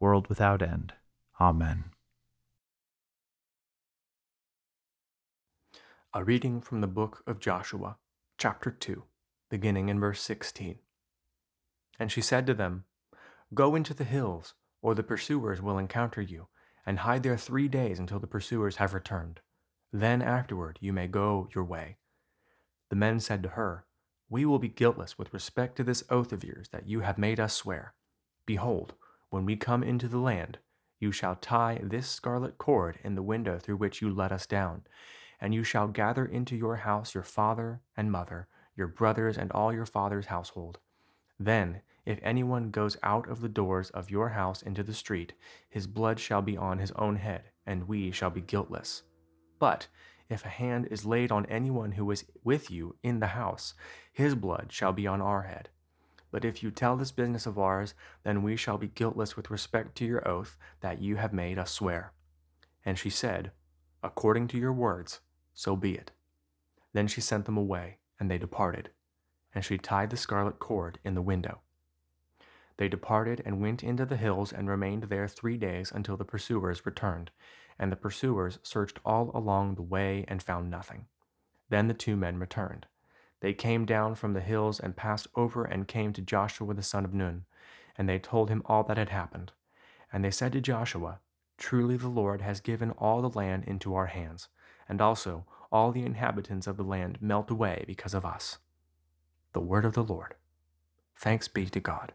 world without end. Amen. A reading from the book of Joshua, chapter 2, beginning in verse 16. And she said to them, Go into the hills, or the pursuers will encounter you, and hide there three days until the pursuers have returned. Then afterward you may go your way. The men said to her, We will be guiltless with respect to this oath of yours that you have made us swear. Behold, when we come into the land, you shall tie this scarlet cord in the window through which you let us down, and you shall gather into your house your father and mother, your brothers, and all your father's household. Then, if anyone goes out of the doors of your house into the street, his blood shall be on his own head, and we shall be guiltless. But if a hand is laid on anyone who is with you in the house, his blood shall be on our head. But if you tell this business of ours, then we shall be guiltless with respect to your oath that you have made us swear. And she said, According to your words, so be it. Then she sent them away, and they departed. And she tied the scarlet cord in the window. They departed and went into the hills and remained there three days until the pursuers returned. And the pursuers searched all along the way and found nothing. Then the two men returned. They came down from the hills and passed over and came to Joshua the son of Nun, and they told him all that had happened. And they said to Joshua, Truly the Lord has given all the land into our hands, and also all the inhabitants of the land melt away because of us. The word of the Lord. Thanks be to God.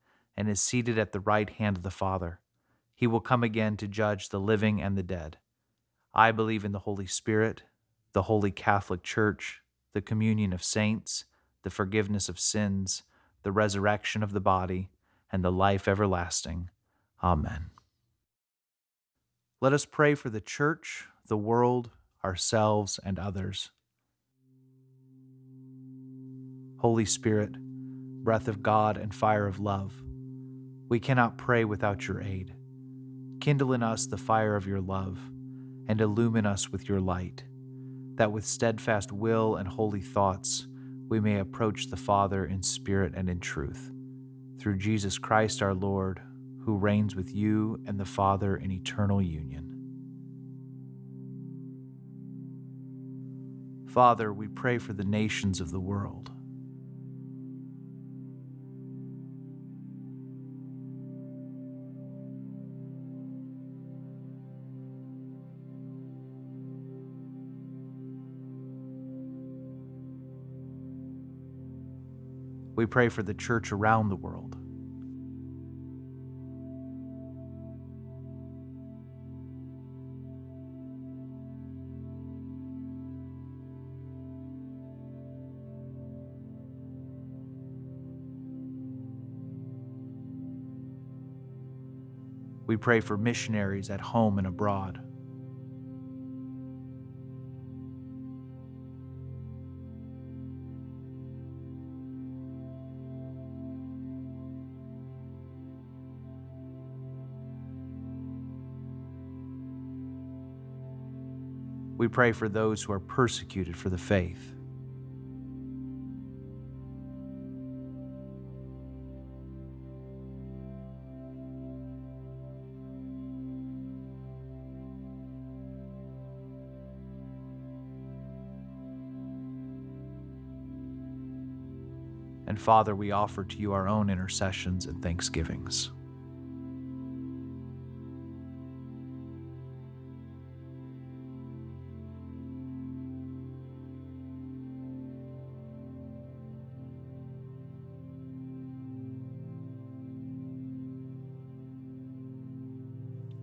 and is seated at the right hand of the Father. He will come again to judge the living and the dead. I believe in the Holy Spirit, the Holy Catholic Church, the communion of saints, the forgiveness of sins, the resurrection of the body, and the life everlasting. Amen. Let us pray for the Church, the world, ourselves, and others. Holy Spirit, breath of God and fire of love, we cannot pray without your aid. Kindle in us the fire of your love, and illumine us with your light, that with steadfast will and holy thoughts we may approach the Father in spirit and in truth. Through Jesus Christ our Lord, who reigns with you and the Father in eternal union. Father, we pray for the nations of the world. We pray for the church around the world. We pray for missionaries at home and abroad. We pray for those who are persecuted for the faith. And Father, we offer to you our own intercessions and thanksgivings.